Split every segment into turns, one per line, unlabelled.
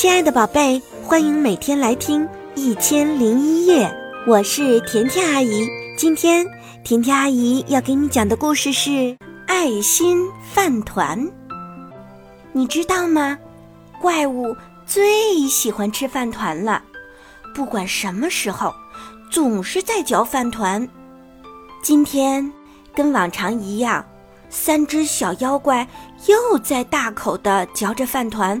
亲爱的宝贝，欢迎每天来听《一千零一夜》，我是甜甜阿姨。今天甜甜阿姨要给你讲的故事是《爱心饭团》。你知道吗？怪物最喜欢吃饭团了，不管什么时候，总是在嚼饭团。今天跟往常一样，三只小妖怪又在大口地嚼着饭团。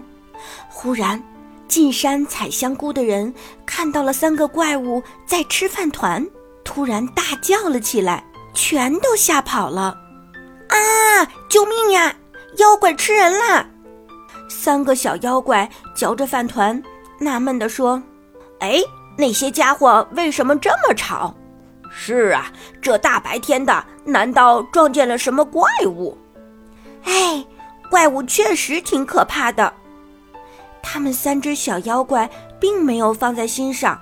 忽然，进山采香菇的人看到了三个怪物在吃饭团，突然大叫了起来，全都吓跑了！啊！救命呀！妖怪吃人啦！三个小妖怪嚼着饭团，纳闷地说：“哎，那些家伙为什么这么吵？”“是啊，这大白天的，难道撞见了什么怪物？”“哎，怪物确实挺可怕的。”他们三只小妖怪并没有放在心上，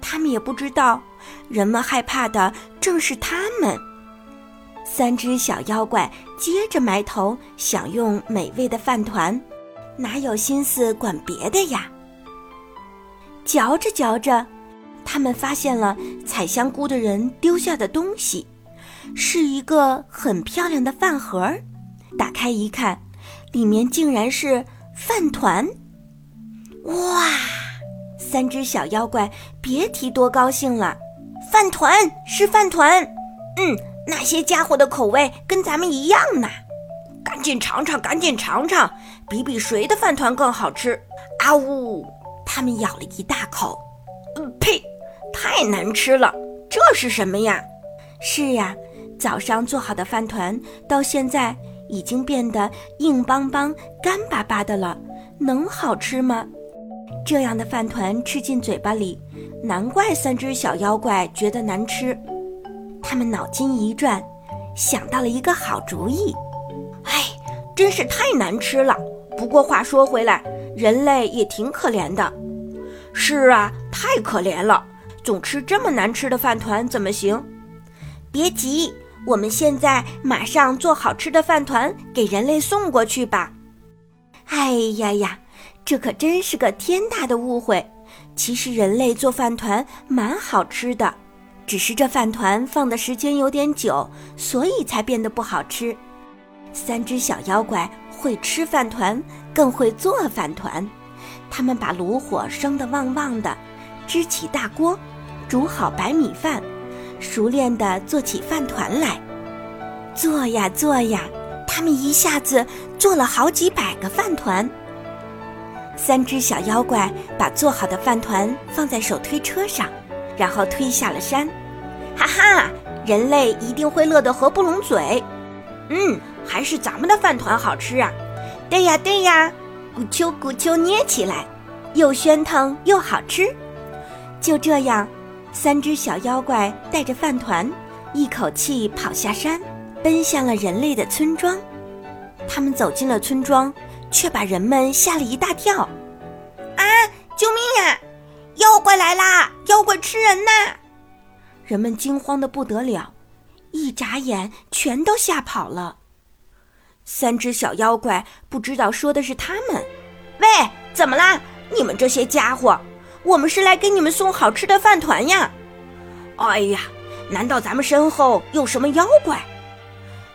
他们也不知道，人们害怕的正是他们。三只小妖怪接着埋头享用美味的饭团，哪有心思管别的呀？嚼着嚼着，他们发现了采香菇的人丢下的东西，是一个很漂亮的饭盒。打开一看，里面竟然是饭团。哇！三只小妖怪别提多高兴了，饭团是饭团，嗯，那些家伙的口味跟咱们一样呢，赶紧尝尝，赶紧尝尝，比比谁的饭团更好吃。啊呜！他们咬了一大口，嗯，呸，太难吃了，这是什么呀？是呀，早上做好的饭团到现在已经变得硬邦邦、干巴巴的了，能好吃吗？这样的饭团吃进嘴巴里，难怪三只小妖怪觉得难吃。他们脑筋一转，想到了一个好主意。哎，真是太难吃了！不过话说回来，人类也挺可怜的。是啊，太可怜了，总吃这么难吃的饭团怎么行？别急，我们现在马上做好吃的饭团给人类送过去吧。哎呀呀！这可真是个天大的误会。其实人类做饭团蛮好吃的，只是这饭团放的时间有点久，所以才变得不好吃。三只小妖怪会吃饭团，更会做饭团。他们把炉火升得旺旺的，支起大锅，煮好白米饭，熟练地做起饭团来。做呀做呀，他们一下子做了好几百个饭团。三只小妖怪把做好的饭团放在手推车上，然后推下了山。哈哈，人类一定会乐得合不拢嘴。嗯，还是咱们的饭团好吃啊！对呀对呀，咕啾咕啾捏起来，又喧腾又好吃。就这样，三只小妖怪带着饭团，一口气跑下山，奔向了人类的村庄。他们走进了村庄。却把人们吓了一大跳！啊，救命呀！妖怪来啦！妖怪吃人呐！人们惊慌的不得了，一眨眼全都吓跑了。三只小妖怪不知道说的是他们。喂，怎么啦？你们这些家伙，我们是来给你们送好吃的饭团呀！哎呀，难道咱们身后有什么妖怪？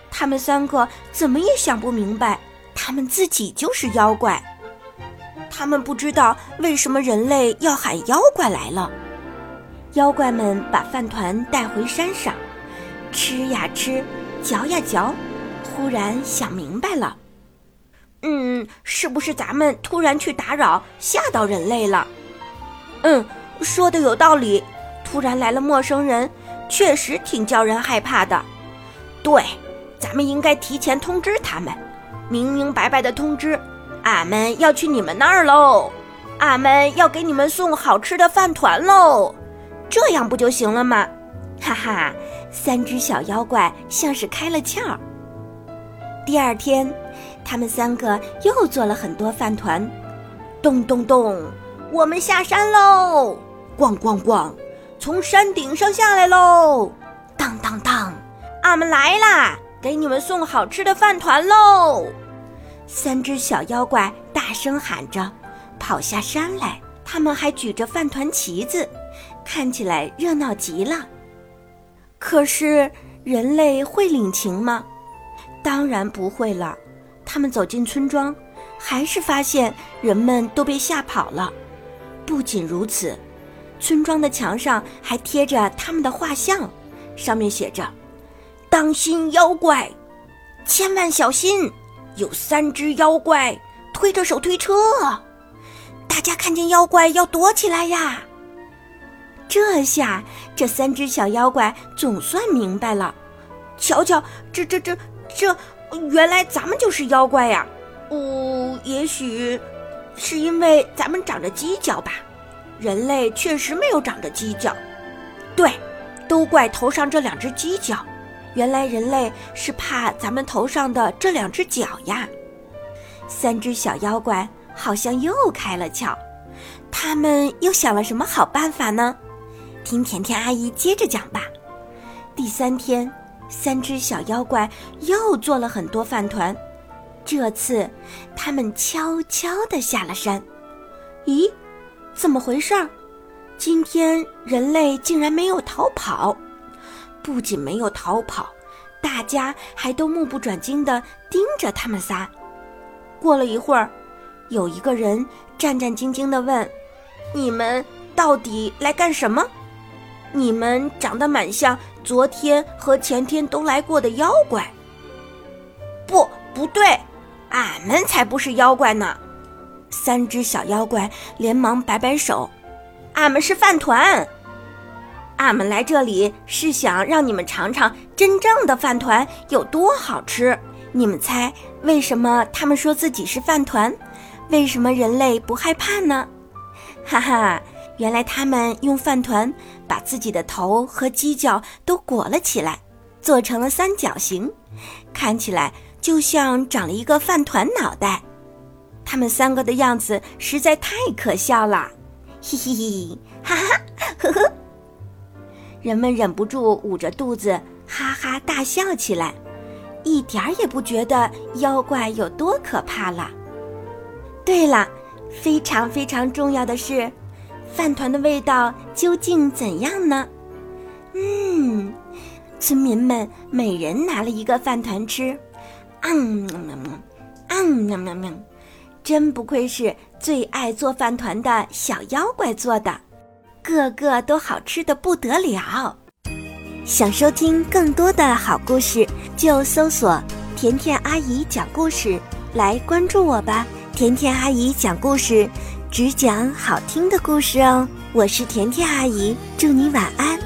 他们三个怎么也想不明白。他们自己就是妖怪，他们不知道为什么人类要喊妖怪来了。妖怪们把饭团带回山上，吃呀吃，嚼呀嚼，忽然想明白了，嗯，是不是咱们突然去打扰，吓到人类了？嗯，说的有道理，突然来了陌生人，确实挺叫人害怕的。对，咱们应该提前通知他们。明明白白的通知，俺们要去你们那儿喽，俺们要给你们送好吃的饭团喽，这样不就行了吗？哈哈，三只小妖怪像是开了窍。第二天，他们三个又做了很多饭团。咚咚咚，我们下山喽！咣咣咣，从山顶上下来喽！当当当，俺们来啦！给你们送好吃的饭团喽！三只小妖怪大声喊着，跑下山来。他们还举着饭团旗子，看起来热闹极了。可是人类会领情吗？当然不会了。他们走进村庄，还是发现人们都被吓跑了。不仅如此，村庄的墙上还贴着他们的画像，上面写着：“当心妖怪，千万小心，有三只妖怪推着手推车。”大家看见妖怪要躲起来呀！这下这三只小妖怪总算明白了。瞧瞧，这这这这，原来咱们就是妖怪呀！哦，也许是因为咱们长着犄角吧？人类确实没有长着犄角。对，都怪头上这两只犄角。原来人类是怕咱们头上的这两只脚呀！三只小妖怪。好像又开了窍，他们又想了什么好办法呢？听甜甜阿姨接着讲吧。第三天，三只小妖怪又做了很多饭团，这次他们悄悄地下了山。咦，怎么回事儿？今天人类竟然没有逃跑，不仅没有逃跑，大家还都目不转睛地盯着他们仨。过了一会儿。有一个人战战兢兢地问：“你们到底来干什么？你们长得蛮像昨天和前天都来过的妖怪。”“不，不对，俺们才不是妖怪呢！”三只小妖怪连忙摆摆手：“俺们是饭团，俺们来这里是想让你们尝尝真正的饭团有多好吃。你们猜为什么他们说自己是饭团？”为什么人类不害怕呢？哈哈，原来他们用饭团把自己的头和犄角都裹了起来，做成了三角形，看起来就像长了一个饭团脑袋。他们三个的样子实在太可笑了，嘿嘿嘿，哈哈，呵呵。人们忍不住捂着肚子哈哈大笑起来，一点儿也不觉得妖怪有多可怕了。对了，非常非常重要的是，饭团的味道究竟怎样呢？嗯，村民们每人拿了一个饭团吃，嗯，嗯，嗯，嗯，真不愧是最爱做饭团的小妖怪做的，个个都好吃的不得了。想收听更多的好故事，就搜索“甜甜阿姨讲故事”来关注我吧。甜甜阿姨讲故事，只讲好听的故事哦。我是甜甜阿姨，祝你晚安。